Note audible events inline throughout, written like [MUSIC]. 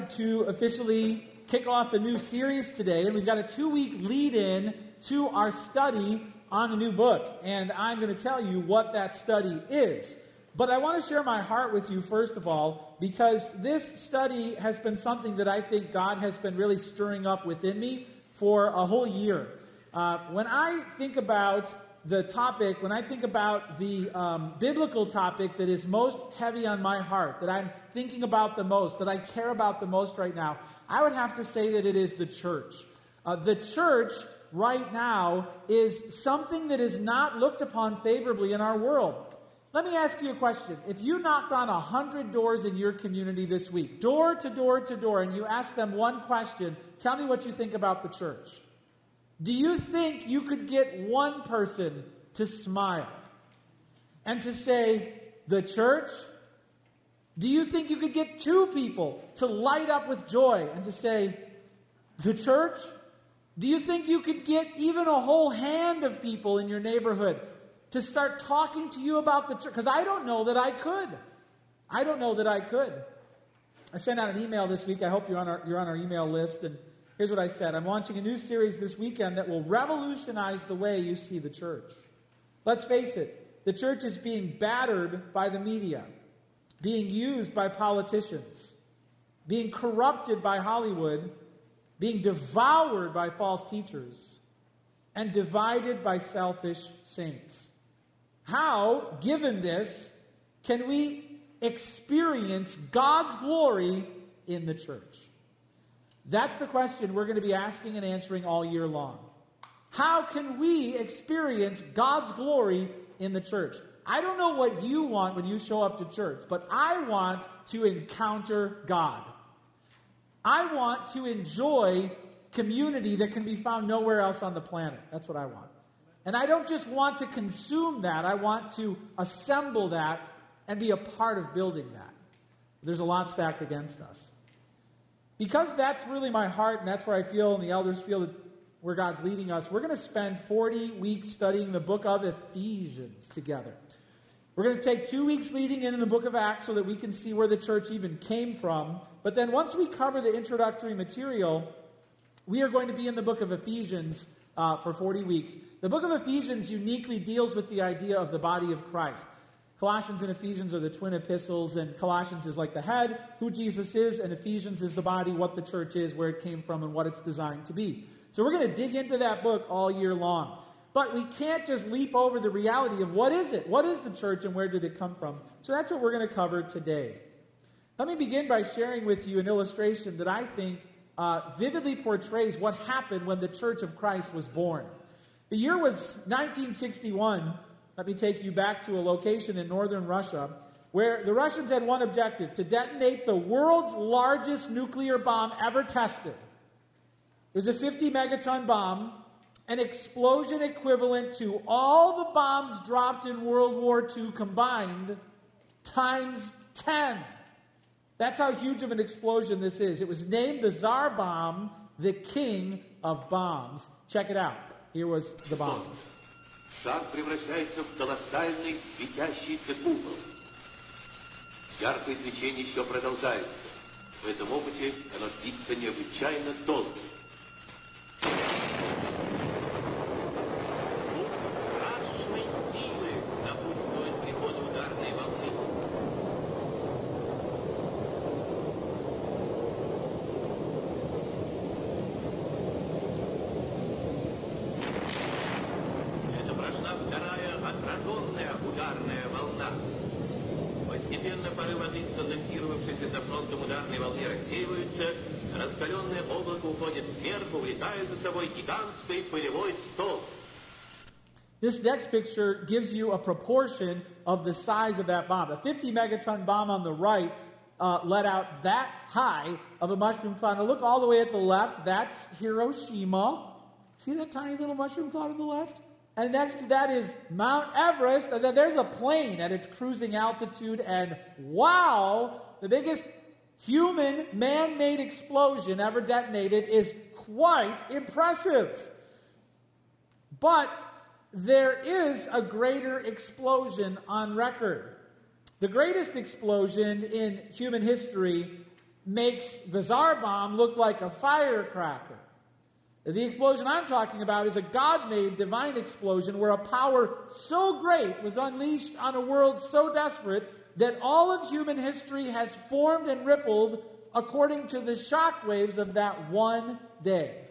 to officially kick off a new series today, and we've got a two week lead in to our study on a new book. And I'm going to tell you what that study is. But I want to share my heart with you, first of all, because this study has been something that I think God has been really stirring up within me for a whole year. Uh, when I think about the topic, when I think about the um, biblical topic that is most heavy on my heart, that I'm thinking about the most, that I care about the most right now, I would have to say that it is the church. Uh, the church right now is something that is not looked upon favorably in our world. Let me ask you a question. If you knocked on a hundred doors in your community this week, door to door to door, and you asked them one question, tell me what you think about the church. Do you think you could get one person to smile and to say, the church? Do you think you could get two people to light up with joy and to say, the church? Do you think you could get even a whole hand of people in your neighborhood to start talking to you about the church? Because I don't know that I could. I don't know that I could. I sent out an email this week. I hope you're on our, you're on our email list. And Here's what I said I'm launching a new series this weekend that will revolutionize the way you see the church. Let's face it, the church is being battered by the media, being used by politicians, being corrupted by Hollywood, being devoured by false teachers, and divided by selfish saints. How, given this, can we experience God's glory in the church? That's the question we're going to be asking and answering all year long. How can we experience God's glory in the church? I don't know what you want when you show up to church, but I want to encounter God. I want to enjoy community that can be found nowhere else on the planet. That's what I want. And I don't just want to consume that, I want to assemble that and be a part of building that. There's a lot stacked against us. Because that's really my heart, and that's where I feel, and the elders feel that where God's leading us, we're going to spend 40 weeks studying the book of Ephesians together. We're going to take two weeks leading in, the book of Acts so that we can see where the church even came from. But then once we cover the introductory material, we are going to be in the book of Ephesians uh, for 40 weeks. The book of Ephesians uniquely deals with the idea of the body of Christ. Colossians and Ephesians are the twin epistles, and Colossians is like the head, who Jesus is, and Ephesians is the body, what the church is, where it came from, and what it's designed to be. So we're going to dig into that book all year long. But we can't just leap over the reality of what is it? What is the church and where did it come from? So that's what we're going to cover today. Let me begin by sharing with you an illustration that I think uh, vividly portrays what happened when the Church of Christ was born. The year was 1961 let me take you back to a location in northern Russia where the Russians had one objective to detonate the world's largest nuclear bomb ever tested. It was a 50 megaton bomb, an explosion equivalent to all the bombs dropped in World War II combined times 10. That's how huge of an explosion this is. It was named the Tsar bomb, the king of bombs. Check it out. Here was the bomb. Шар превращается в колоссальный светящийся купол. Яркое свечение еще продолжается. В этом опыте оно длится необычайно долго. This next picture gives you a proportion of the size of that bomb. A 50 megaton bomb on the right uh, let out that high of a mushroom cloud. Now look all the way at the left. That's Hiroshima. See that tiny little mushroom cloud on the left? And next to that is Mount Everest. And then there's a plane at its cruising altitude. And wow, the biggest human man made explosion ever detonated is quite impressive. But there is a greater explosion on record. The greatest explosion in human history makes the Tsar bomb look like a firecracker. The explosion I'm talking about is a God made divine explosion where a power so great was unleashed on a world so desperate that all of human history has formed and rippled according to the shock waves of that one day.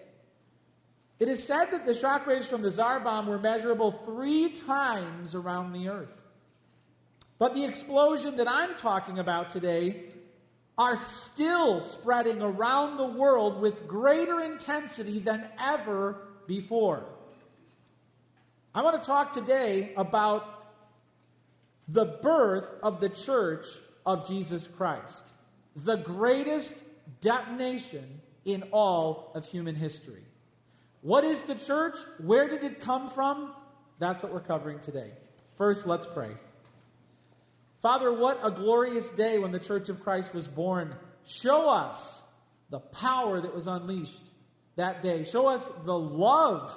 It is said that the shock waves from the Tsar bomb were measurable three times around the earth. But the explosion that I'm talking about today are still spreading around the world with greater intensity than ever before. I want to talk today about the birth of the church of Jesus Christ, the greatest detonation in all of human history. What is the church? Where did it come from? That's what we're covering today. First, let's pray. Father, what a glorious day when the church of Christ was born. Show us the power that was unleashed that day. Show us the love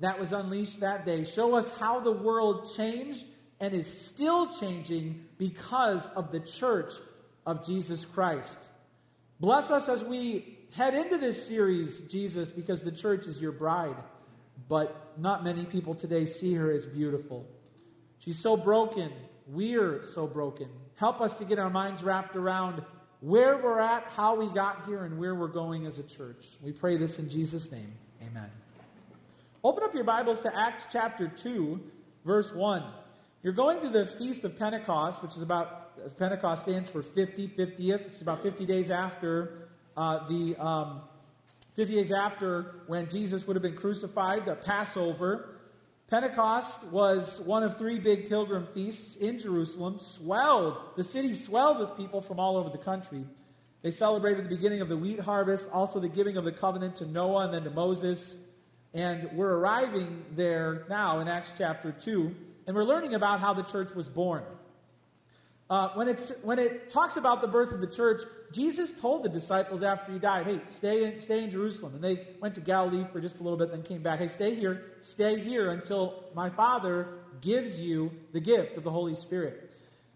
that was unleashed that day. Show us how the world changed and is still changing because of the church of Jesus Christ. Bless us as we head into this series, Jesus, because the church is your bride. But not many people today see her as beautiful. She's so broken. We're so broken. Help us to get our minds wrapped around where we're at, how we got here, and where we're going as a church. We pray this in Jesus' name. Amen. Open up your Bibles to Acts chapter 2, verse 1. You're going to the Feast of Pentecost, which is about, Pentecost stands for 50, 50th. It's about 50 days after uh, the um, 50 days after when Jesus would have been crucified, the Passover. Pentecost was one of three big pilgrim feasts in Jerusalem, swelled. The city swelled with people from all over the country. They celebrated the beginning of the wheat harvest, also the giving of the covenant to Noah and then to Moses. And we're arriving there now in Acts chapter 2, and we're learning about how the church was born. Uh, when, it's, when it talks about the birth of the church, Jesus told the disciples after he died, hey, stay in, stay in Jerusalem. And they went to Galilee for just a little bit, then came back. Hey, stay here, stay here until my Father gives you the gift of the Holy Spirit.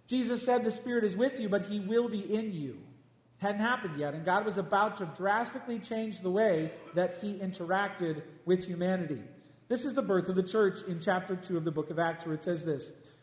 Jesus said the Spirit is with you, but he will be in you. Hadn't happened yet, and God was about to drastically change the way that he interacted with humanity. This is the birth of the church in chapter 2 of the book of Acts, where it says this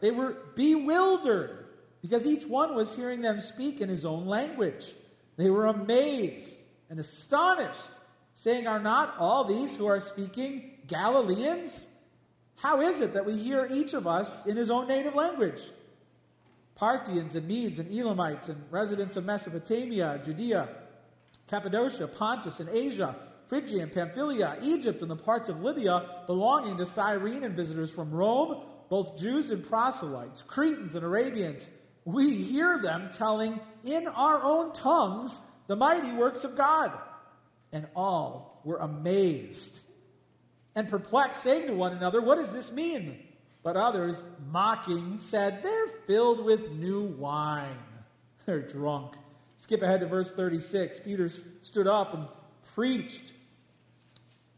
They were bewildered because each one was hearing them speak in his own language. They were amazed and astonished, saying, Are not all these who are speaking Galileans? How is it that we hear each of us in his own native language? Parthians and Medes and Elamites and residents of Mesopotamia, Judea, Cappadocia, Pontus and Asia, Phrygia and Pamphylia, Egypt and the parts of Libya belonging to Cyrene and visitors from Rome, both Jews and proselytes, Cretans and Arabians we hear them telling in our own tongues the mighty works of God. And all were amazed and perplexed, saying to one another, What does this mean? But others, mocking, said, They're filled with new wine. [LAUGHS] They're drunk. Skip ahead to verse 36. Peter stood up and preached.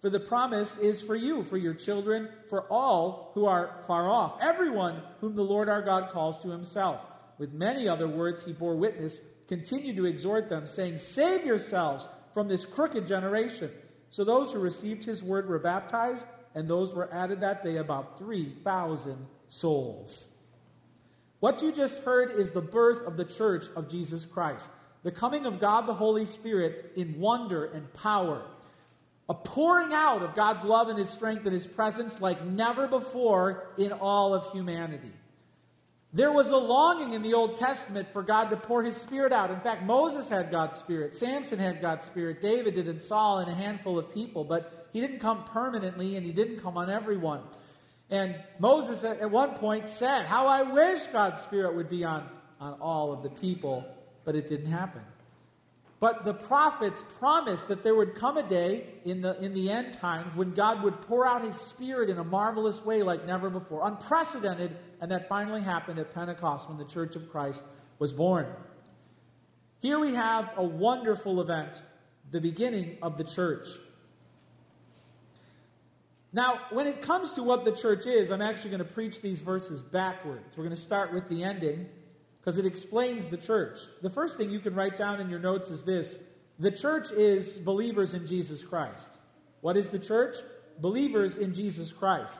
For the promise is for you, for your children, for all who are far off, everyone whom the Lord our God calls to himself. With many other words, he bore witness continued to exhort them, saying, Save yourselves from this crooked generation. So those who received his word were baptized, and those were added that day about 3,000 souls. What you just heard is the birth of the church of Jesus Christ, the coming of God the Holy Spirit in wonder and power. A pouring out of God's love and His strength and His presence like never before in all of humanity. There was a longing in the Old Testament for God to pour His Spirit out. In fact, Moses had God's Spirit, Samson had God's Spirit, David did, and Saul, and a handful of people, but He didn't come permanently and He didn't come on everyone. And Moses at one point said, How I wish God's Spirit would be on, on all of the people, but it didn't happen. But the prophets promised that there would come a day in the, in the end times when God would pour out his spirit in a marvelous way like never before, unprecedented, and that finally happened at Pentecost when the church of Christ was born. Here we have a wonderful event, the beginning of the church. Now, when it comes to what the church is, I'm actually going to preach these verses backwards. We're going to start with the ending because it explains the church. The first thing you can write down in your notes is this the church is believers in Jesus Christ. What is the church? Believers in Jesus Christ.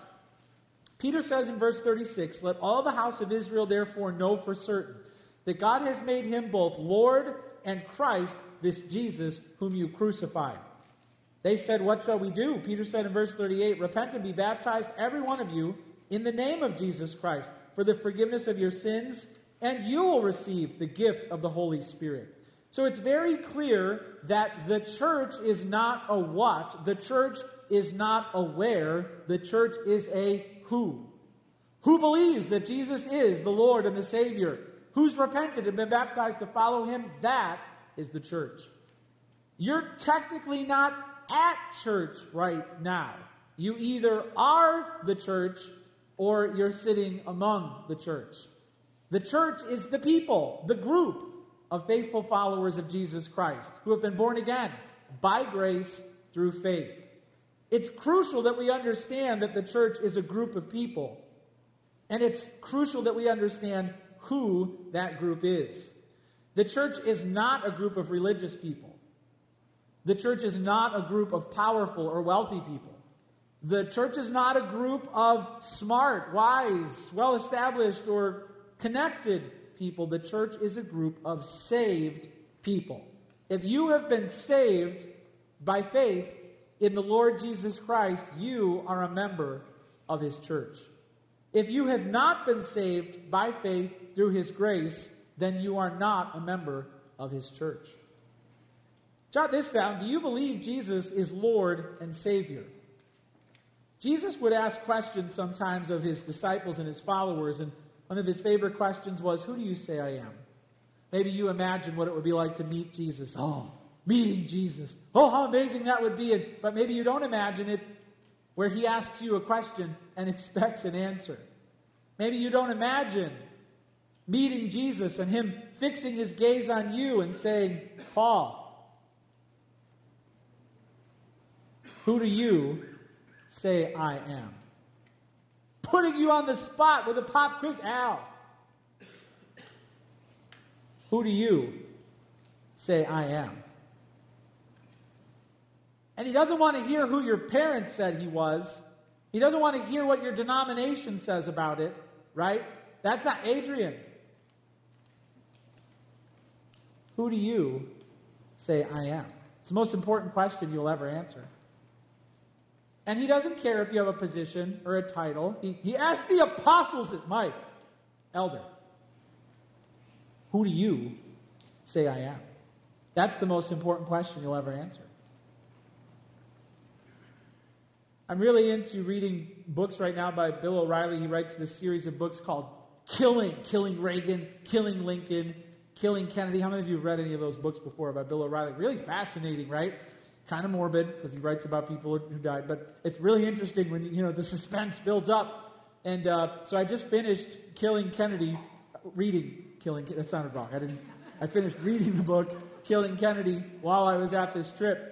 Peter says in verse 36 Let all the house of Israel therefore know for certain that God has made him both Lord and Christ, this Jesus whom you crucified. They said, What shall we do? Peter said in verse 38 Repent and be baptized, every one of you, in the name of Jesus Christ, for the forgiveness of your sins and you will receive the gift of the Holy Spirit. So it's very clear that the church is not a what, the church is not a where, the church is a who. Who believes that Jesus is the Lord and the Savior? Who's repented and been baptized to follow him? That is the church. You're technically not at church right now. You either are the church or you're sitting among the church. The church is the people, the group of faithful followers of Jesus Christ who have been born again by grace through faith. It's crucial that we understand that the church is a group of people. And it's crucial that we understand who that group is. The church is not a group of religious people. The church is not a group of powerful or wealthy people. The church is not a group of smart, wise, well established, or connected people. The church is a group of saved people. If you have been saved by faith in the Lord Jesus Christ, you are a member of his church. If you have not been saved by faith through his grace, then you are not a member of his church. Jot this down. Do you believe Jesus is Lord and Savior? Jesus would ask questions sometimes of his disciples and his followers, and one of his favorite questions was, Who do you say I am? Maybe you imagine what it would be like to meet Jesus. Oh, meeting Jesus. Oh, how amazing that would be. But maybe you don't imagine it where he asks you a question and [LAUGHS] expects an answer. Maybe you don't imagine meeting Jesus and him fixing his gaze on you and saying, Paul, who do you say I am? Putting you on the spot with a pop quiz. Al, who do you say I am? And he doesn't want to hear who your parents said he was. He doesn't want to hear what your denomination says about it, right? That's not Adrian. Who do you say I am? It's the most important question you'll ever answer. And he doesn't care if you have a position or a title. He, he asked the apostles, Mike, elder, who do you say I am? That's the most important question you'll ever answer. I'm really into reading books right now by Bill O'Reilly. He writes this series of books called Killing, Killing Reagan, Killing Lincoln, Killing Kennedy. How many of you have read any of those books before by Bill O'Reilly? Really fascinating, right? Kind of morbid because he writes about people who died, but it's really interesting when you know the suspense builds up. And uh, so I just finished Killing Kennedy, reading Killing. That sounded wrong. I didn't. I finished reading the book Killing Kennedy while I was at this trip.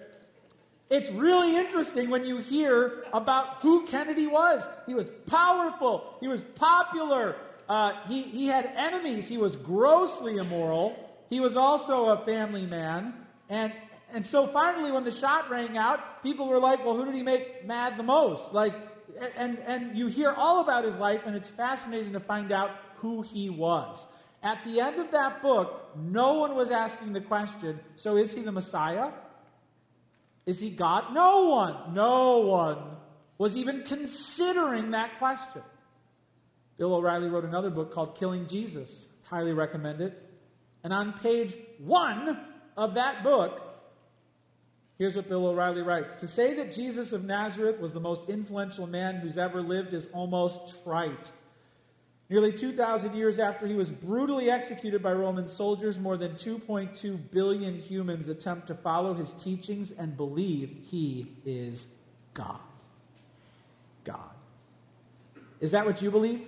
It's really interesting when you hear about who Kennedy was. He was powerful. He was popular. Uh, he, he had enemies. He was grossly immoral. He was also a family man. And and so finally, when the shot rang out, people were like, well, who did he make mad the most? Like, and, and you hear all about his life, and it's fascinating to find out who he was. At the end of that book, no one was asking the question so is he the Messiah? Is he God? No one, no one was even considering that question. Bill O'Reilly wrote another book called Killing Jesus. Highly recommend it. And on page one of that book, here's what Bill O'Reilly writes To say that Jesus of Nazareth was the most influential man who's ever lived is almost trite. Nearly 2,000 years after he was brutally executed by Roman soldiers, more than 2.2 billion humans attempt to follow his teachings and believe he is God. God. Is that what you believe?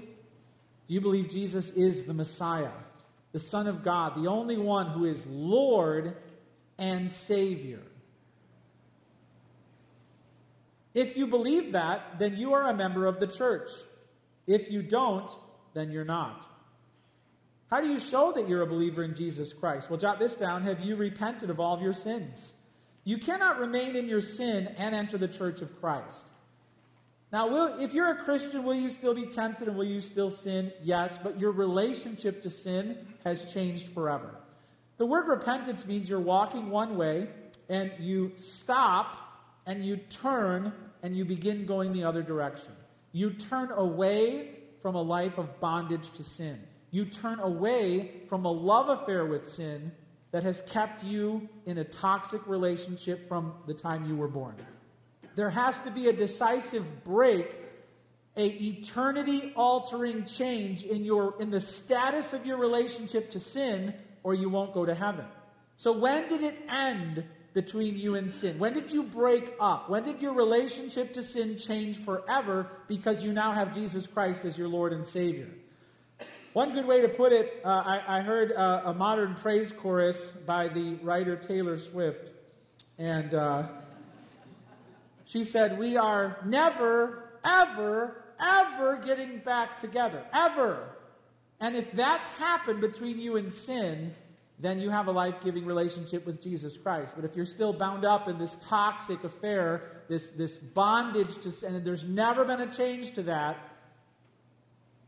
Do you believe Jesus is the Messiah, the Son of God, the only one who is Lord and Savior? If you believe that, then you are a member of the church. If you don't, then you're not. How do you show that you're a believer in Jesus Christ? Well, jot this down. Have you repented of all of your sins? You cannot remain in your sin and enter the church of Christ. Now, will, if you're a Christian, will you still be tempted and will you still sin? Yes, but your relationship to sin has changed forever. The word repentance means you're walking one way and you stop and you turn and you begin going the other direction. You turn away from a life of bondage to sin. You turn away from a love affair with sin that has kept you in a toxic relationship from the time you were born. There has to be a decisive break, a eternity altering change in your in the status of your relationship to sin or you won't go to heaven. So when did it end between you and sin? When did you break up? When did your relationship to sin change forever because you now have Jesus Christ as your Lord and Savior? One good way to put it, uh, I, I, heard uh, a modern praise chorus by the writer Taylor Swift, and uh, she said, We are never, ever, ever getting back together. Ever. And if that's happened between you and sin, then you have a life giving relationship with Jesus Christ. But if you're still bound up in this toxic affair, this, this bondage to sin, and there's never been a change to that,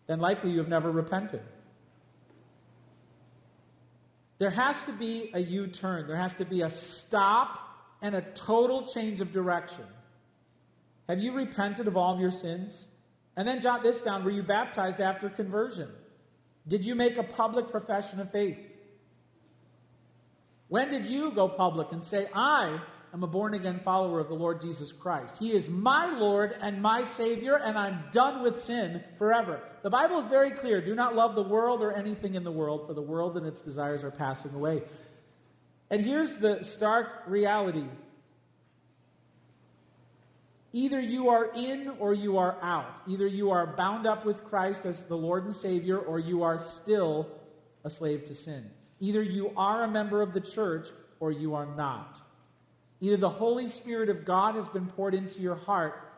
then likely you have never repented. There has to be a U turn, there has to be a stop and a total change of direction. Have you repented of all of your sins? And then jot this down were you baptized after conversion? Did you make a public profession of faith? When did you go public and say, I am a born again follower of the Lord Jesus Christ? He is my Lord and my Savior, and I'm done with sin forever. The Bible is very clear do not love the world or anything in the world, for the world and its desires are passing away. And here's the stark reality either you are in or you are out. Either you are bound up with Christ as the Lord and Savior, or you are still a slave to sin. Either you are a member of the church or you are not. Either the Holy Spirit of God has been poured into your heart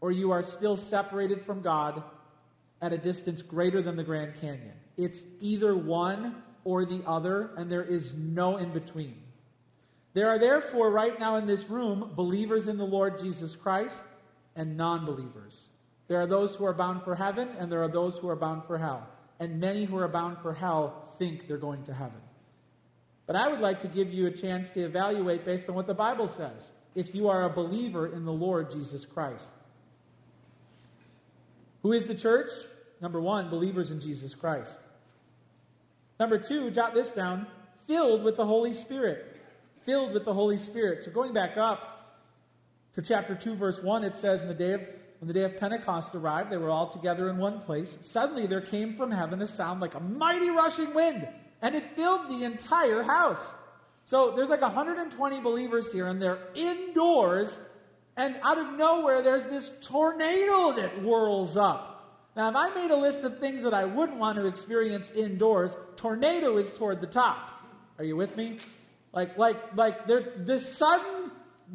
or you are still separated from God at a distance greater than the Grand Canyon. It's either one or the other, and there is no in between. There are therefore, right now in this room, believers in the Lord Jesus Christ and non believers. There are those who are bound for heaven, and there are those who are bound for hell. And many who are bound for hell think they're going to heaven. But I would like to give you a chance to evaluate based on what the Bible says if you are a believer in the Lord Jesus Christ. Who is the church? Number one, believers in Jesus Christ. Number two, jot this down filled with the Holy Spirit. Filled with the Holy Spirit. So going back up to chapter 2, verse 1, it says, In the day of when the day of Pentecost arrived, they were all together in one place. Suddenly there came from heaven a sound like a mighty rushing wind and it filled the entire house. So there's like 120 believers here, and they're indoors, and out of nowhere, there's this tornado that whirls up. Now, if I made a list of things that I wouldn't want to experience indoors, tornado is toward the top. Are you with me? Like, like, like, there, this sudden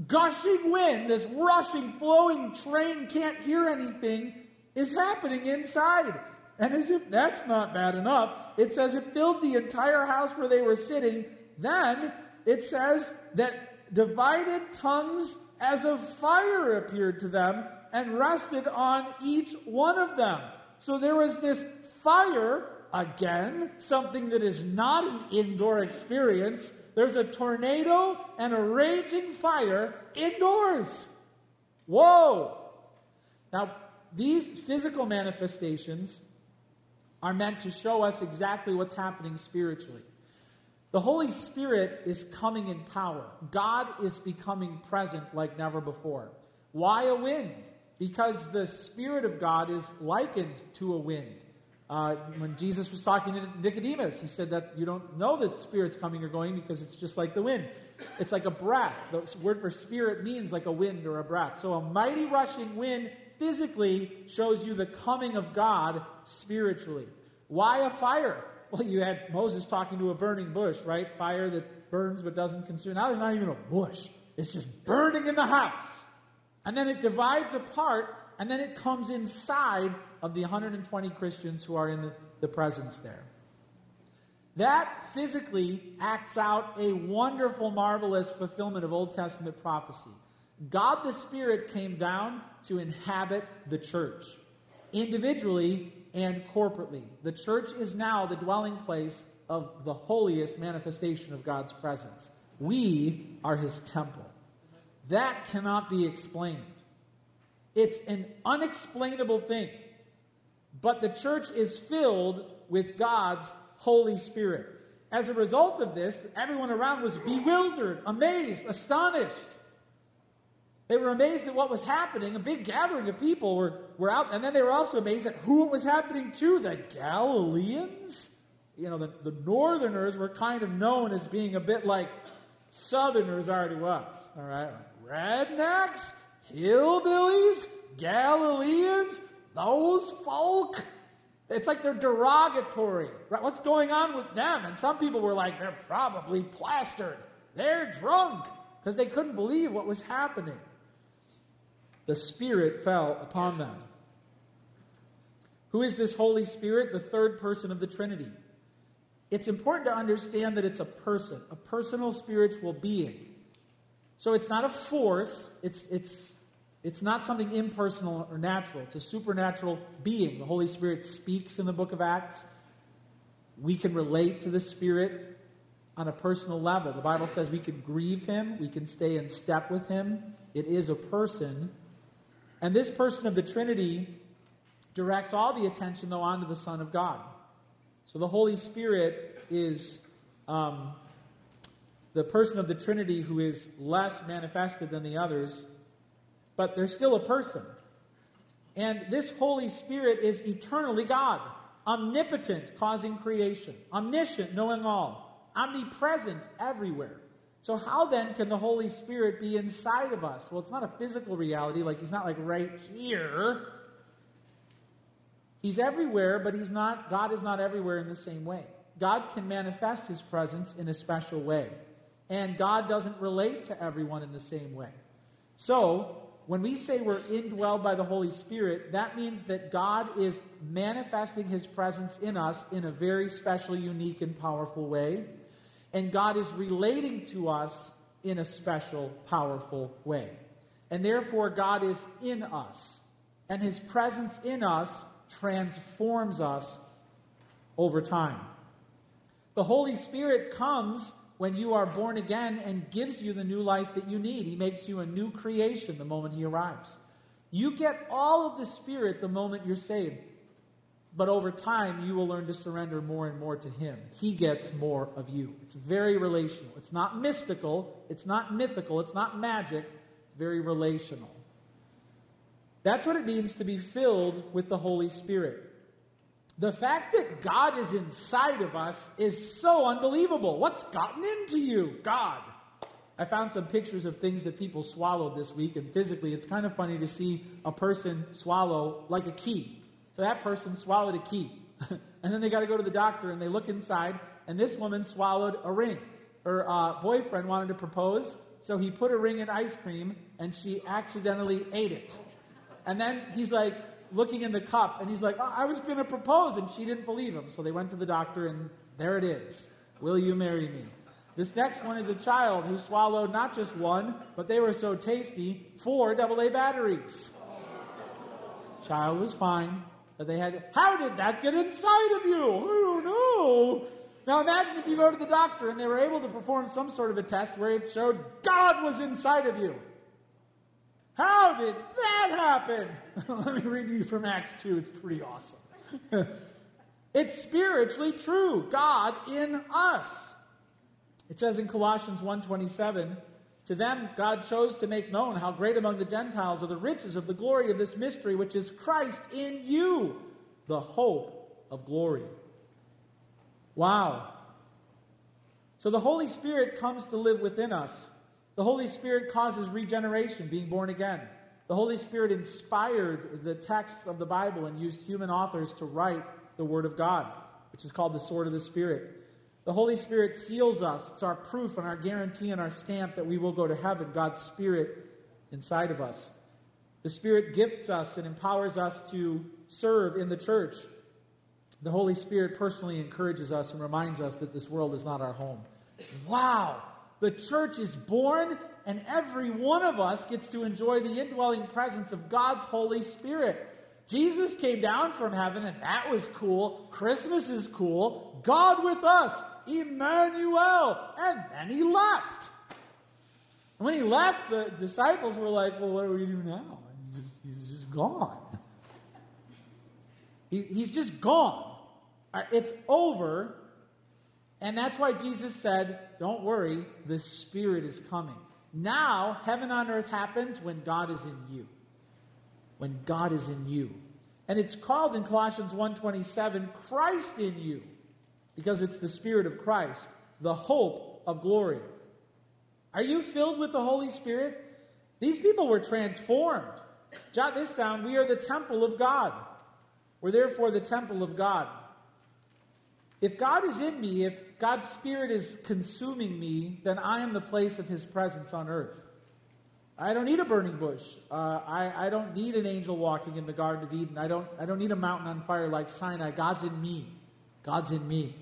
gushing wind, this rushing, flowing train can't hear anything, is happening inside. And as if that's not bad enough, it says it filled the entire house where they were sitting. Then it says that divided tongues as of fire appeared to them and rested on each one of them. So there was this fire again, something that is not an indoor experience. There's a tornado and a raging fire indoors. Whoa! Now, these physical manifestations are meant to show us exactly what's happening spiritually. The Holy Spirit is coming in power. God is becoming present like never before. Why a wind? Because the Spirit of God is likened to a wind. Uh, when Jesus was talking to Nicodemus, he said that you don't know the Spirit's coming or going because it's just like the wind. It's like a breath. The word for spirit means like a wind or a breath. So a mighty rushing wind physically shows you the coming of God spiritually. Why a fire? Well, you had Moses talking to a burning bush, right? Fire that burns but doesn't consume. Now there's not even a bush, it's just burning in the house. And then it divides apart, and then it comes inside of the 120 Christians who are in the, the presence there. That physically acts out a wonderful, marvelous fulfillment of Old Testament prophecy. God the Spirit came down to inhabit the church, individually and corporately. The church is now the dwelling place of the holiest manifestation of God's presence. We are his temple. That cannot be explained. It's an unexplainable thing. But the church is filled with God's Holy Spirit. As a result of this, everyone around was bewildered, amazed, astonished. They were amazed at what was happening. A big gathering of people were, were out, and then they were also amazed at who it was happening to the Galileans. You know, the, the northerners were kind of known as being a bit like southerners are to us. All right? Like rednecks, hillbillies, Galileans, those folk. It's like they're derogatory. Right? What's going on with them? And some people were like, they're probably plastered. They're drunk because they couldn't believe what was happening. The Spirit fell upon them. Who is this Holy Spirit? The third person of the Trinity. It's important to understand that it's a person, a personal spiritual being. So it's not a force, it's, it's it's not something impersonal or natural. It's a supernatural being. The Holy Spirit speaks in the book of Acts. We can relate to the Spirit on a personal level. The Bible says we can grieve Him, we can stay in step with Him. It is a person. And this person of the Trinity directs all the attention, though, onto the Son of God. So the Holy Spirit is um, the person of the Trinity who is less manifested than the others but they're still a person. And this Holy Spirit is eternally God, omnipotent, causing creation, omniscient, knowing all, omnipresent everywhere. So, how then can the Holy Spirit be inside of us? Well, it's not a physical reality, like He's not like right here. He's everywhere, but He's not, God is not everywhere in the same way. God can manifest His presence in a special way. And God doesn't relate to everyone in the same way. So, when we say we're indwelled by the Holy Spirit, that means that God is manifesting his presence in us in a very special, unique, and powerful way. And God is relating to us in a special, powerful way. And therefore, God is in us. And his presence in us transforms us over time. The Holy Spirit comes when you are born again and gives you the new life that you need. He makes you a new creation the moment He arrives. You get all of the Spirit the moment you're saved. But over time, you will learn to surrender more and more to Him. He gets more of you. It's very relational. It's not mystical. It's not mythical. It's not magic. It's very relational. That's what it means to be filled with the Holy Spirit. The fact that God is inside of us is so unbelievable. What's gotten into you? God. I found some pictures of things that people swallowed this week, and physically, it's kind of funny to see a person swallow like a key. So that person swallowed a key. [LAUGHS] and then they got to go to the doctor, and they look inside, and this woman swallowed a ring. Her uh, boyfriend wanted to propose, so he put a ring in ice cream, and she accidentally ate it. And then he's like, looking in the cup, and he's like, oh, I was going to propose, and she didn't believe him. So they went to the doctor, and there it is. Will you marry me? This next one is a child who swallowed not just one, but they were so tasty, four AA batteries. Child was fine. That they had. How did that get inside of you? I don't know. Now imagine if you go to the doctor and they were able to perform some sort of a test where it showed God was inside of you. How did that happen? [LAUGHS] Let me read to you from Acts 2. It's pretty awesome. [LAUGHS] it's spiritually true. God in us. It says in Colossians 1:27, to them God chose to make known how great among the Gentiles are the riches of the glory of this mystery which is Christ in you, the hope of glory. Wow. So the Holy Spirit comes to live within us. The Holy Spirit causes regeneration, being born again. The Holy Spirit inspired the texts of the Bible and used human authors to write the Word of God, which is called the sword of the Spirit. The Holy Spirit seals us. It's our proof and our guarantee and our stamp that we will go to heaven, God's Spirit inside of us. The Spirit gifts us and empowers us to serve in the church. The Holy Spirit personally encourages us and reminds us that this world is not our home. Wow! The church is born, and every one of us gets to enjoy the indwelling presence of God's Holy Spirit. Jesus came down from heaven, and that was cool. Christmas is cool. God with us, Emmanuel. And then he left. And when he left, the disciples were like, Well, what do we do now? He's just, he's just gone. He, he's just gone. It's over. And that's why Jesus said, Don't worry, the Spirit is coming. Now, heaven on earth happens when God is in you. When God is in you. And it's called in Colossians 1:27 Christ in you because it's the spirit of Christ, the hope of glory. Are you filled with the Holy Spirit? These people were transformed. Jot this down, we are the temple of God. We're therefore the temple of God. If God is in me, if God's Spirit is consuming me, then I am the place of His presence on earth. I don't need a burning bush. Uh, I, I don't need an angel walking in the Garden of Eden. I don't, I don't need a mountain on fire like Sinai. God's in me. God's in me.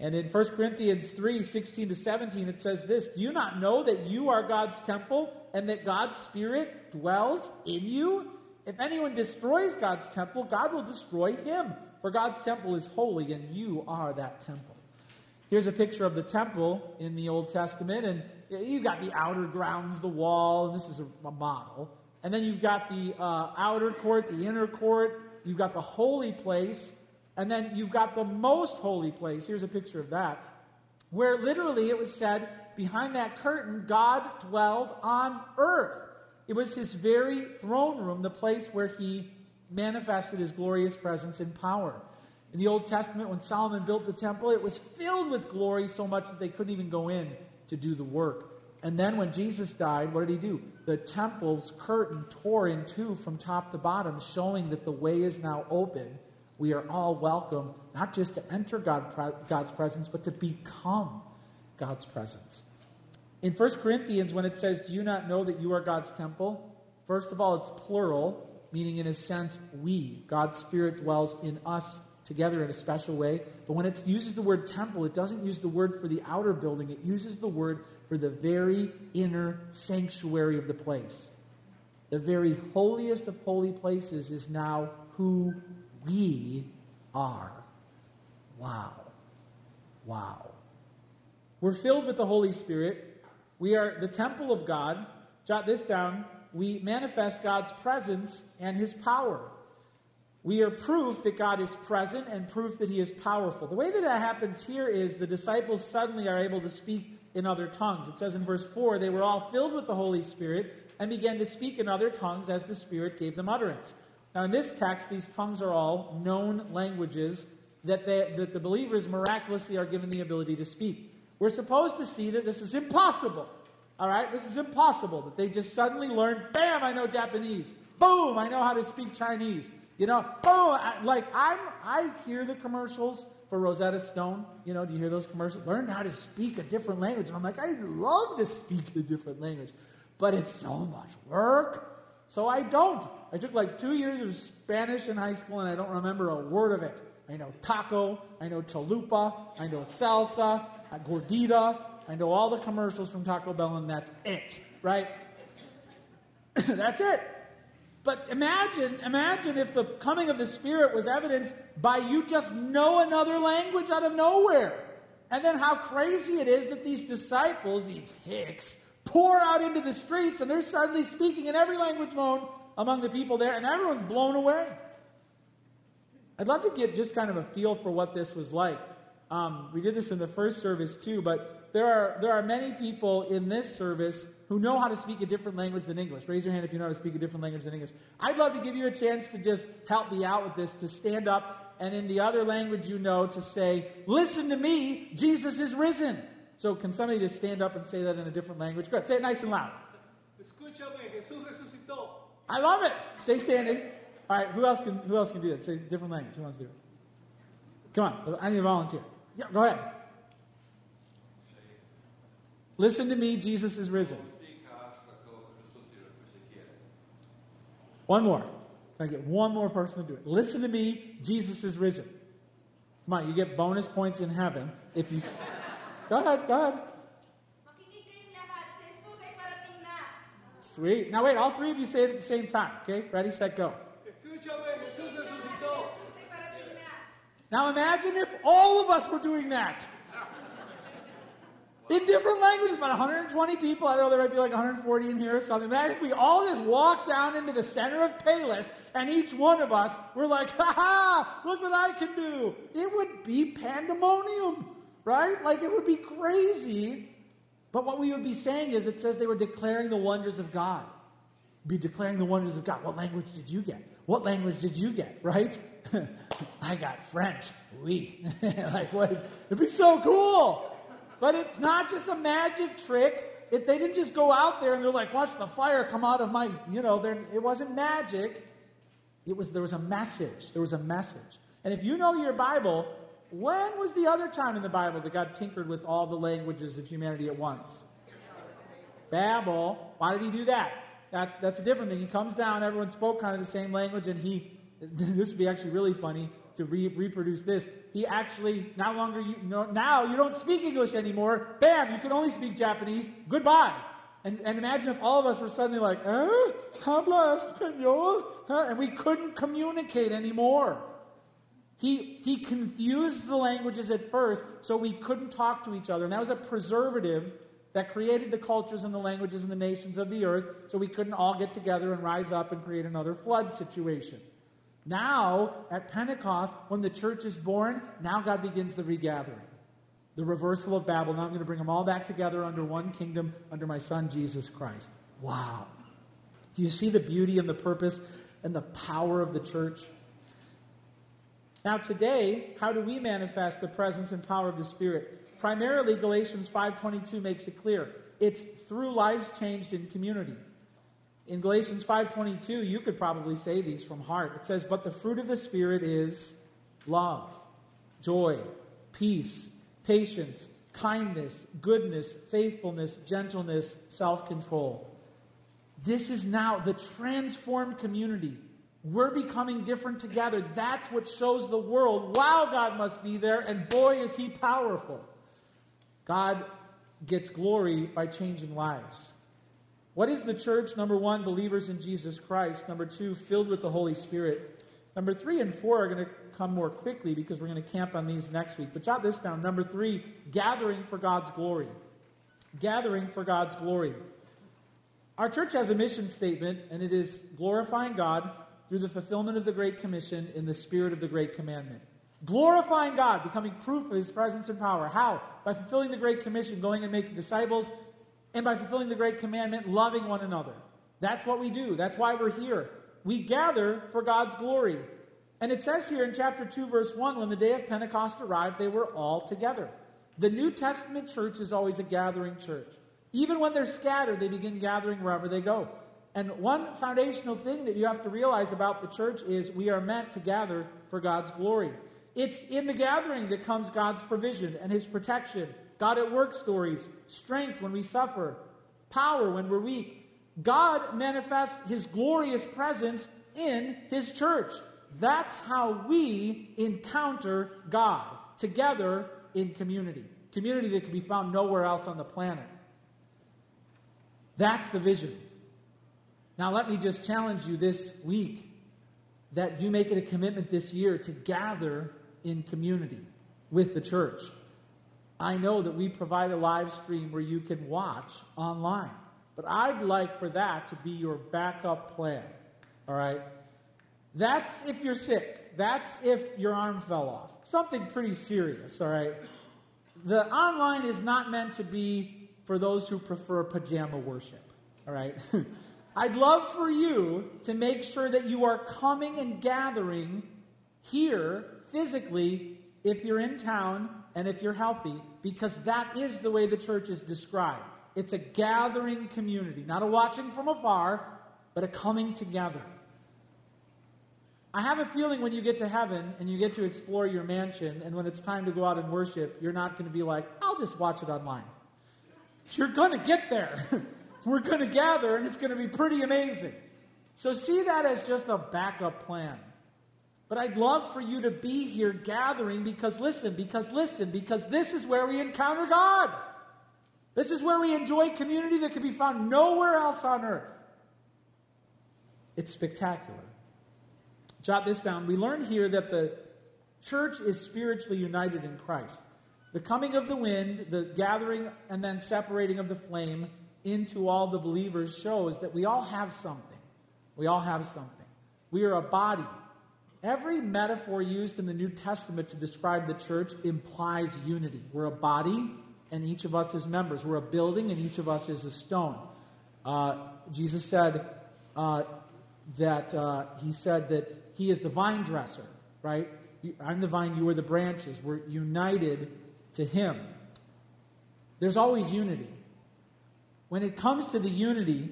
And in 1 Corinthians 3 16 to 17, it says this Do you not know that you are God's temple and that God's Spirit dwells in you? If anyone destroys God's temple, God will destroy him. For God's temple is holy, and you are that temple. Here's a picture of the temple in the Old Testament, and you've got the outer grounds, the wall, and this is a, model. And then you've got the uh, outer court, the inner court, you've got the holy place, and then you've got the most holy place. Here's a picture of that, where literally it was said, behind that curtain, God dwelled on earth. It was his very throne room, the place where he manifested his glorious presence and power. In the Old Testament, when Solomon built the temple, it was filled with glory so much that they couldn't even go in to do the work. And then when Jesus died, what did he do? The temple's curtain tore in two from top to bottom, showing that the way is now open. We are all welcome, not just to enter God, God's presence, but to become God's presence. In 1 Corinthians, when it says, Do you not know that you are God's temple? First of all, it's plural, meaning in a sense, we. God's Spirit dwells in us together in a special way. But when it uses the word temple, it doesn't use the word for the outer building, it uses the word for the very inner sanctuary of the place. The very holiest of holy places is now who we are. Wow. Wow. We're filled with the Holy Spirit. We are the temple of God. Jot this down. We manifest God's presence and his power. We are proof that God is present and proof that He is powerful. The way that that happens here is the disciples suddenly are able to speak in other tongues. It says in verse 4 they were all filled with the Holy Spirit and began to speak in other tongues as the Spirit gave them utterance. Now, in this text, these tongues are all known languages that, they, that the believers miraculously are given the ability to speak. We're supposed to see that this is impossible. All right? This is impossible. That they just suddenly learn, bam, I know Japanese. Boom, I know how to speak Chinese. You know, oh, I, like I'm, I hear the commercials for Rosetta Stone. You know, do you hear those commercials? Learn how to speak a different language. And I'm like, I love to speak a different language, but it's so much work. So I don't. I took like two years of Spanish in high school and I don't remember a word of it. I know taco, I know chalupa, I know salsa, uh, gordita, I know all the commercials from Taco Bell, and that's it, right? [COUGHS] that's it. But imagine, imagine if the coming of the Spirit was evidenced by you just know another language out of nowhere. And then how crazy it is that these disciples, these hicks, pour out into the streets and they're suddenly speaking in every language known among the people there, and everyone's blown away. I'd love to get just kind of a feel for what this was like. Um, we did this in the first service too, but there are, there are many people in this service who know how to speak a different language than English. Raise your hand if you know how to speak a different language than English. I'd love to give you a chance to just help me out with this, to stand up and in the other language you know to say, Listen to me, Jesus is risen. So can somebody just stand up and say that in a different language? Good. Say it nice and loud. Escúchame, Jesús resucitó. I love it. Stay standing. All right, who else can who else can do that? Say different language. Who wants to do it? Come on, I need a volunteer. Yeah, go ahead. Listen to me, Jesus is risen. One more. Can I get one more person to do it? Listen to me, Jesus is risen. Come on, you get bonus points in heaven if you. Go ahead, go ahead. Sweet. Now wait, all three of you say it at the same time. Okay, ready, set, go. Now imagine if all of us were doing that. In different languages, about 120 people. I don't know, there might be like 140 in here or something. Imagine if we all just walked down into the center of Palos and each one of us were like, ha ha, look what I can do. It would be pandemonium, right? Like it would be crazy. But what we would be saying is it says they were declaring the wonders of God. Be declaring the wonders of God. What language did you get? What language did you get, right? [LAUGHS] I got French. Oui. [LAUGHS] like, what? It'd be so cool. But it's not just a magic trick. If they didn't just go out there and they're like, watch the fire come out of my, you know, there it wasn't magic. It was, there was a message. There was a message. And if you know your Bible, when was the other time in the Bible that God tinkered with all the languages of humanity at once? Babel. Why did he do that? That's, that's a different thing. He comes down, everyone spoke kind of the same language, and he, [LAUGHS] this would be actually really funny to re- reproduce this. He actually, no longer, you, no, now you don't speak English anymore. Bam, you can only speak Japanese. Goodbye. And, and imagine if all of us were suddenly like, eh, habla español? Huh? And we couldn't communicate anymore. He, he confused the languages at first so we couldn't talk to each other. And that was a preservative that created the cultures and the languages and the nations of the earth so we couldn't all get together and rise up and create another flood situation. Now, at Pentecost, when the church is born, now God begins the regathering, the reversal of Babel. Now I'm going to bring them all back together under one kingdom, under my son Jesus Christ. Wow. Do you see the beauty and the purpose and the power of the church? Now, today, how do we manifest the presence and power of the Spirit? Primarily, Galatians 5.22 makes it clear. It's through lives changed in community. In Galatians 5.22, you could probably say these from heart. It says, But the fruit of the Spirit is love, joy, peace, patience, kindness, goodness, faithfulness, gentleness, self control. This is now the transformed community we're becoming different together. That's what shows the world, wow, God must be there, and boy, is He powerful. God gets glory by changing lives. What is the church? Number one, believers in Jesus Christ. Number two, filled with the Holy Spirit. Number three and four are going to come more quickly because we're going to camp on these next week. But jot this down. Number three, gathering for God's glory. Gathering for God's glory. Our church has a mission statement, and it is glorifying God through the fulfillment of the Great Commission in the spirit of the Great Commandment. Glorifying God, becoming proof of His presence and power. How? By fulfilling the Great Commission, going and making disciples, and by fulfilling the Great Commandment, loving one another. That's what we do. That's why we're here. We gather for God's glory. And it says here in chapter 2, verse 1 when the day of Pentecost arrived, they were all together. The New Testament church is always a gathering church. Even when they're scattered, they begin gathering wherever they go. And one foundational thing that you have to realize about the church is we are meant to gather for God's glory. It's in the gathering that comes God's provision and His protection, God at work stories, strength when we suffer, power when we're weak. God manifests His glorious presence in His church. That's how we encounter God together in community. Community that can be found nowhere else on the planet. That's the vision. Now, let me just challenge you this week that you make it a commitment this year to gather in community with the church. I know that we provide a live stream where you can watch online, but I'd like for that to be your backup plan. All right? That's if you're sick. That's if your arm fell off. Something pretty serious, all right? The online is not meant to be for those who prefer pajama worship, all right? [LAUGHS] I'd love for you to make sure that you are coming and gathering here physically if you're in town and if you're healthy, because that is the way the church is described. It's a gathering community, not a watching from afar, but a coming together. I have a feeling when you get to heaven and you get to explore your mansion, and when it's time to go out and worship, you're not going to be like, I'll just watch it online. [LAUGHS] You're going to get there. [LAUGHS] We're going to gather, and it's going to be pretty amazing. So see that as just a backup plan. But I'd love for you to be here gathering because listen, because listen, because this is where we encounter God. This is where we enjoy community that can be found nowhere else on earth. It's spectacular. Jot this down. We learn here that the church is spiritually united in Christ. The coming of the wind, the gathering and then separating of the flame into all the believers shows that we all have something. We all have something. We are a body. Every metaphor used in the New Testament to describe the church implies unity. We're a body, and each of us is members. We're a building, and each of us is a stone. Uh, Jesus said uh, that uh, he said that he is the vine dresser, right? I'm the vine, you are the branches. We're united to him. There's always unity. When it comes to the unity,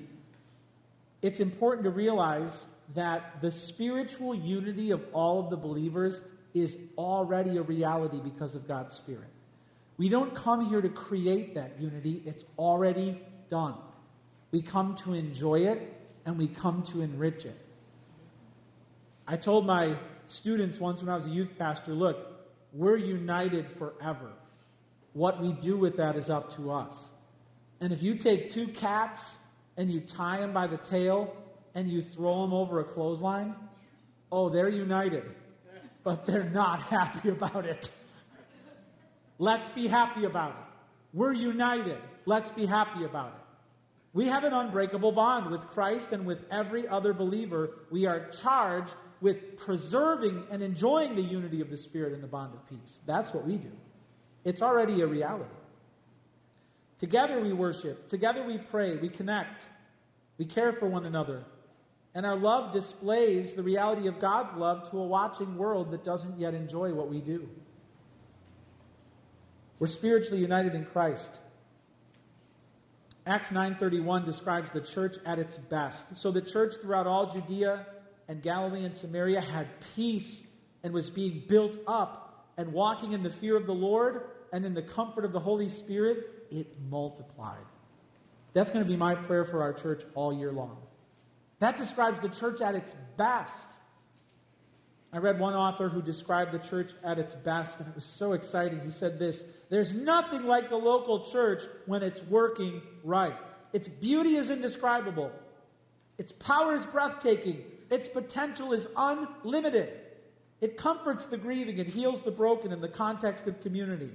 it's important to realize that the spiritual unity of all of the believers is already a reality because of God's Spirit. We don't come here to create that unity, it's already done. We come to enjoy it and we come to enrich it. I told my students once when I was a youth pastor look, we're united forever. What we do with that is up to us. And if you take two cats and you tie them by the tail and you throw them over a clothesline, oh, they're united, but they're not [LAUGHS] happy about it. Let's be happy about it. We're united. Let's be happy about it. We have an unbreakable bond with Christ and with every other believer. We are charged with preserving and enjoying the unity of the Spirit in the bond of peace. That's what we do. It's already a reality. Together we worship, together we pray, we connect, we care for one another. And our love displays the reality of God's love to a watching world that doesn't yet enjoy what we do. We're spiritually united in Christ. Acts 9:31 describes the church at its best. So the church throughout all Judea and Galilee and Samaria had peace and was being built up and walking in the fear of the Lord and in the comfort of the Holy Spirit, it multiplied. That's going to be my prayer for our church all year long. That describes the church at its best. I read one author who described the church at its best, and it was so exciting. He said this There's nothing like the local church when it's working right. Its beauty is indescribable, its power is breathtaking, its potential is unlimited. It comforts the grieving and heals the broken in the context of community.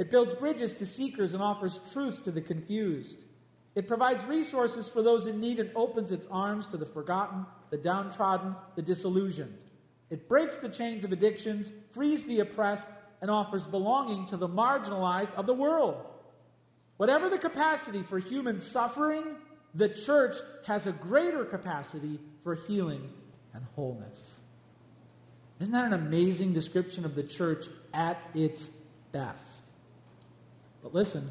It builds bridges to seekers and offers truth to the confused. It provides resources for those in need and opens its arms to the forgotten, the downtrodden, the disillusioned. It breaks the chains of addictions, frees the oppressed, and offers belonging to the marginalized of the world. Whatever the capacity for human suffering, the church has a greater capacity for healing and wholeness. Isn't that an amazing description of the church at its best? But listen,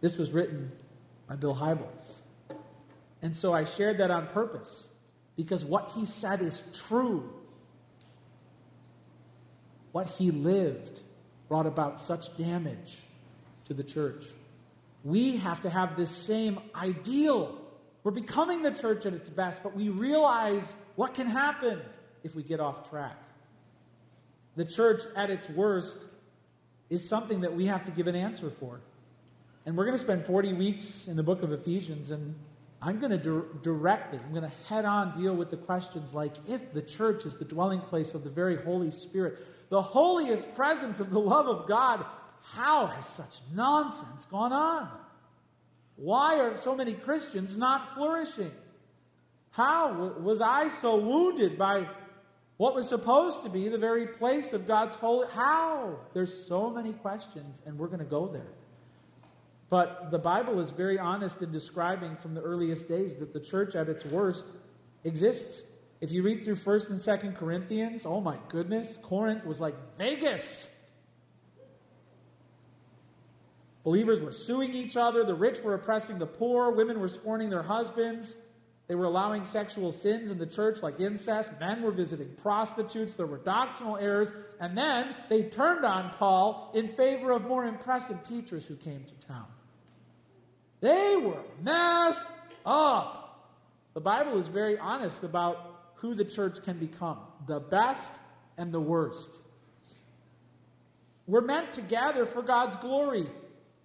this was written by Bill Hybels. And so I shared that on purpose because what he said is true. What he lived brought about such damage to the church. We have to have this same ideal we're becoming the church at its best, but we realize what can happen if we get off track. The church at its worst is something that we have to give an answer for. And we're going to spend 40 weeks in the book of Ephesians, and I'm going to di- directly, I'm going to head on deal with the questions like if the church is the dwelling place of the very Holy Spirit, the holiest presence of the love of God, how has such nonsense gone on? Why are so many Christians not flourishing? How was I so wounded by what was supposed to be the very place of God's holy? How? There's so many questions, and we're going to go there. But the Bible is very honest in describing from the earliest days that the church at its worst exists. If you read through 1st and 2nd Corinthians, oh my goodness, Corinth was like Vegas. Believers were suing each other, the rich were oppressing the poor, women were scorning their husbands. They were allowing sexual sins in the church like incest. Men were visiting prostitutes. There were doctrinal errors. And then they turned on Paul in favor of more impressive teachers who came to town. They were messed up. The Bible is very honest about who the church can become the best and the worst. We're meant to gather for God's glory,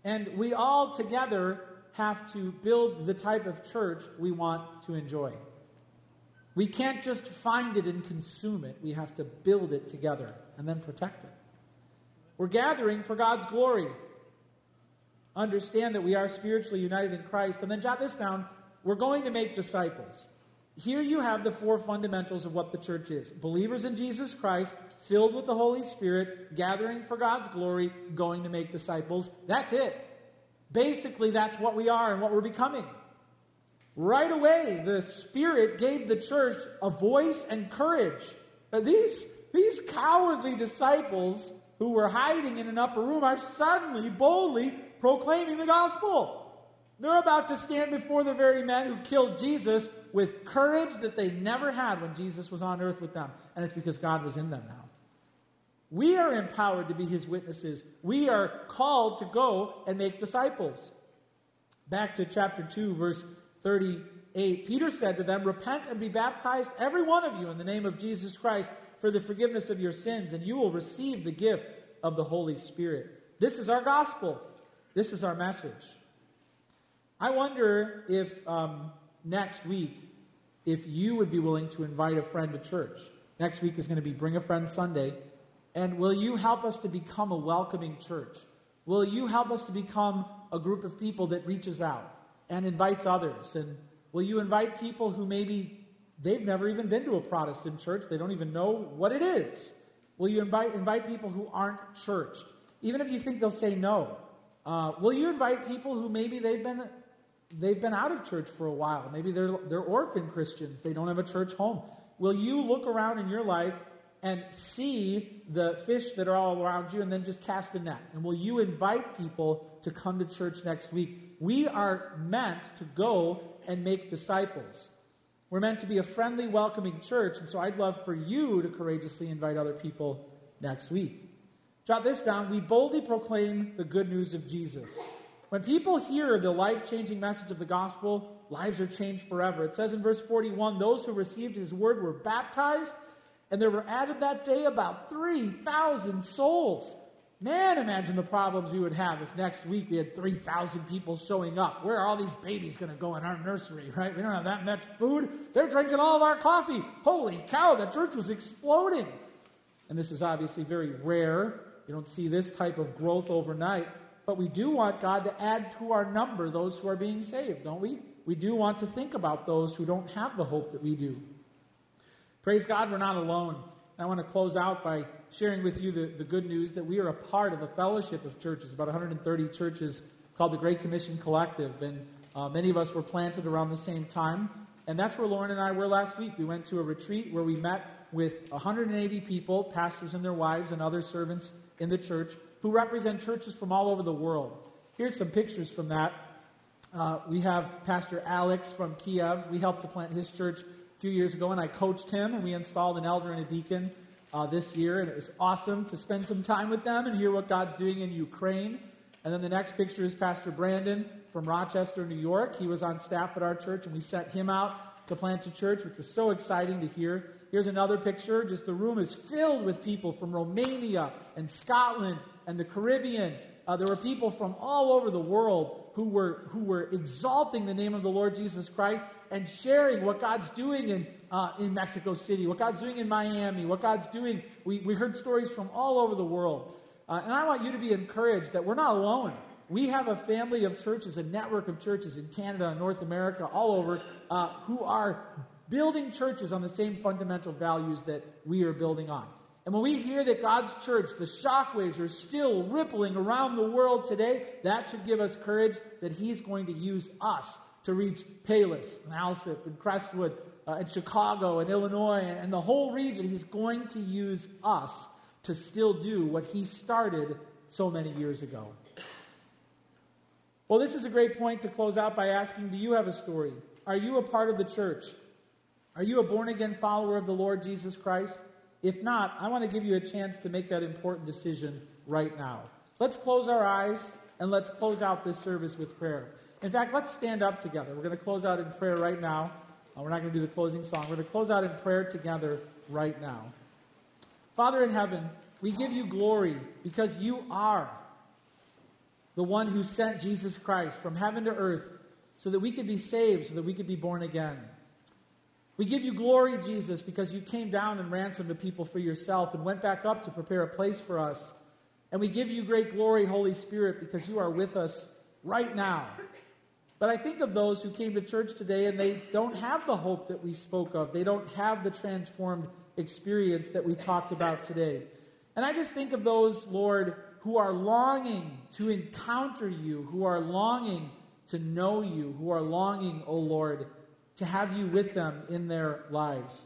and we all together have to build the type of church we want to enjoy. We can't just find it and consume it, we have to build it together and then protect it. We're gathering for God's glory understand that we are spiritually united in Christ. And then jot this down we're going to make disciples. Here you have the four fundamentals of what the church is believers in Jesus Christ, filled with the Holy Spirit, gathering for God's glory, going to make disciples. That's it. Basically, that's what we are and what we're becoming. Right away, the Spirit gave the church a voice and courage. these, these cowardly disciples who were hiding in an upper room are suddenly, boldly proclaiming the gospel. They're about to stand before the very men who killed Jesus with courage that they never had when Jesus was on earth with them. And it's because God was in them now. We are empowered to be his witnesses. We are called to go and make disciples. Back to chapter 2, verse 38. Peter said to them, Repent and be baptized, every one of you, in the name of Jesus Christ, for the forgiveness of your sins, and you will receive the gift of the Holy Spirit. This is our gospel. This is our message. I wonder if um, next week, if you would be willing to invite a friend to church. Next week is going to be Bring a Friend Sunday. And will you help us to become a welcoming church? Will you help us to become a group of people that reaches out and invites others? And will you invite people who maybe they've never even been to a Protestant church, they don't even know what it is? Will you invite, invite people who aren't churched? Even if you think they'll say no, uh, will you invite people who maybe they've been they've been out of church for a while? Maybe they're they're orphan Christians. They don't have a church home. Will you look around in your life and see the fish that are all around you and then just cast a net? And will you invite people to come to church next week? We are meant to go and make disciples. We're meant to be a friendly, welcoming church, and so I'd love for you to courageously invite other people next week. Jot this down. We boldly proclaim the good news of Jesus. When people hear the life changing message of the gospel, lives are changed forever. It says in verse 41 those who received his word were baptized, and there were added that day about 3,000 souls. Man, imagine the problems we would have if next week we had 3,000 people showing up. Where are all these babies going to go in our nursery, right? We don't have that much food. They're drinking all of our coffee. Holy cow, the church was exploding. And this is obviously very rare you don't see this type of growth overnight, but we do want God to add to our number those who are being saved, don't we? We do want to think about those who don't have the hope that we do. Praise God, we're not alone. I want to close out by sharing with you the, the good news that we are a part of a fellowship of churches, about 130 churches called the Great Commission Collective. And uh, many of us were planted around the same time. And that's where Lauren and I were last week. We went to a retreat where we met with 180 people, pastors and their wives, and other servants in the church who represent churches from all over the world. Here's some pictures from that. Uh, we have Pastor Alex from Kiev. We helped to plant his church few years ago, and I coached him, and we installed an elder and a deacon uh, this year, and it was awesome to spend some time with them and hear what God's doing in Ukraine. And then the next picture is Pastor Brandon from Rochester, New York. He was on staff at our church, and we sent him out to plant a church, which was so exciting to hear. Here's another picture. Just the room is filled with people from Romania and Scotland and the Caribbean. Uh, there were people from all over the world who were, who were exalting the name of the Lord Jesus Christ and sharing what God's doing in, uh, in Mexico City, what God's doing in Miami, what God's doing. We, we heard stories from all over the world. Uh, and I want you to be encouraged that we're not alone. We have a family of churches, a network of churches in Canada, North America, all over, uh, who are building churches on the same fundamental values that we are building on. And when we hear that God's church, the shockwaves are still rippling around the world today, that should give us courage that He's going to use us to reach Palos and Alsip and Crestwood uh, and Chicago and Illinois and the whole region. He's going to use us to still do what He started so many years ago. Well, this is a great point to close out by asking Do you have a story? Are you a part of the church? Are you a born again follower of the Lord Jesus Christ? If not, I want to give you a chance to make that important decision right now. Let's close our eyes and let's close out this service with prayer. In fact, let's stand up together. We're going to close out in prayer right now. Uh, we're not going to do the closing song. We're going to close out in prayer together right now. Father in heaven, we give you glory because you are the one who sent Jesus Christ from heaven to earth so that we could be saved, so that we could be born again. We give you glory, Jesus, because you came down and ransomed the people for yourself and went back up to prepare a place for us. And we give you great glory, Holy Spirit, because you are with us right now. But I think of those who came to church today and they don't have the hope that we spoke of. They don't have the transformed experience that we talked about today. And I just think of those, Lord, who are longing to encounter you, who are longing to know you, who are longing, O oh Lord, to have you with them in their lives.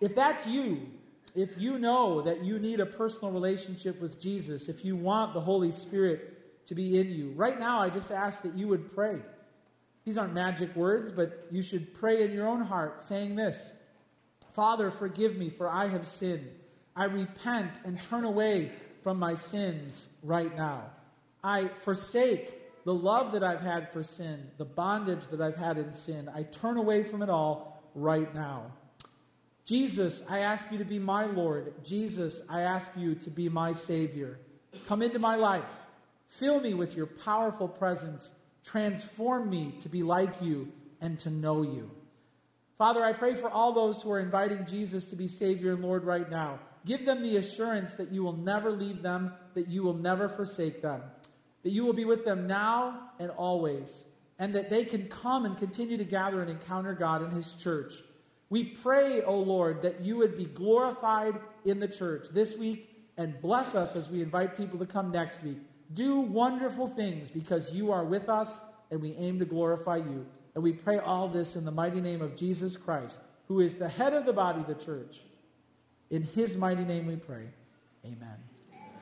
If that's you, if you know that you need a personal relationship with Jesus, if you want the Holy Spirit to be in you, right now I just ask that you would pray. These aren't magic words, but you should pray in your own heart, saying this Father, forgive me, for I have sinned. I repent and turn away from my sins right now. I forsake the love that I've had for sin, the bondage that I've had in sin, I turn away from it all right now. Jesus, I ask you to be my Lord. Jesus, I ask you to be my Savior. Come into my life. Fill me with your powerful presence. Transform me to be like you and to know you. Father, I pray for all those who are inviting Jesus to be Savior and Lord right now. Give them the assurance that you will never leave them, that you will never forsake them that you will be with them now and always, and that they can come and continue to gather and encounter God in His church. We pray, O Lord, that you would be glorified in the church this week and bless us as we invite people to come next week. Do wonderful things because you are with us and we aim to glorify you. And we pray all this in the mighty name of Jesus Christ, who is the head of the body, the church. In his mighty name we pray. Amen.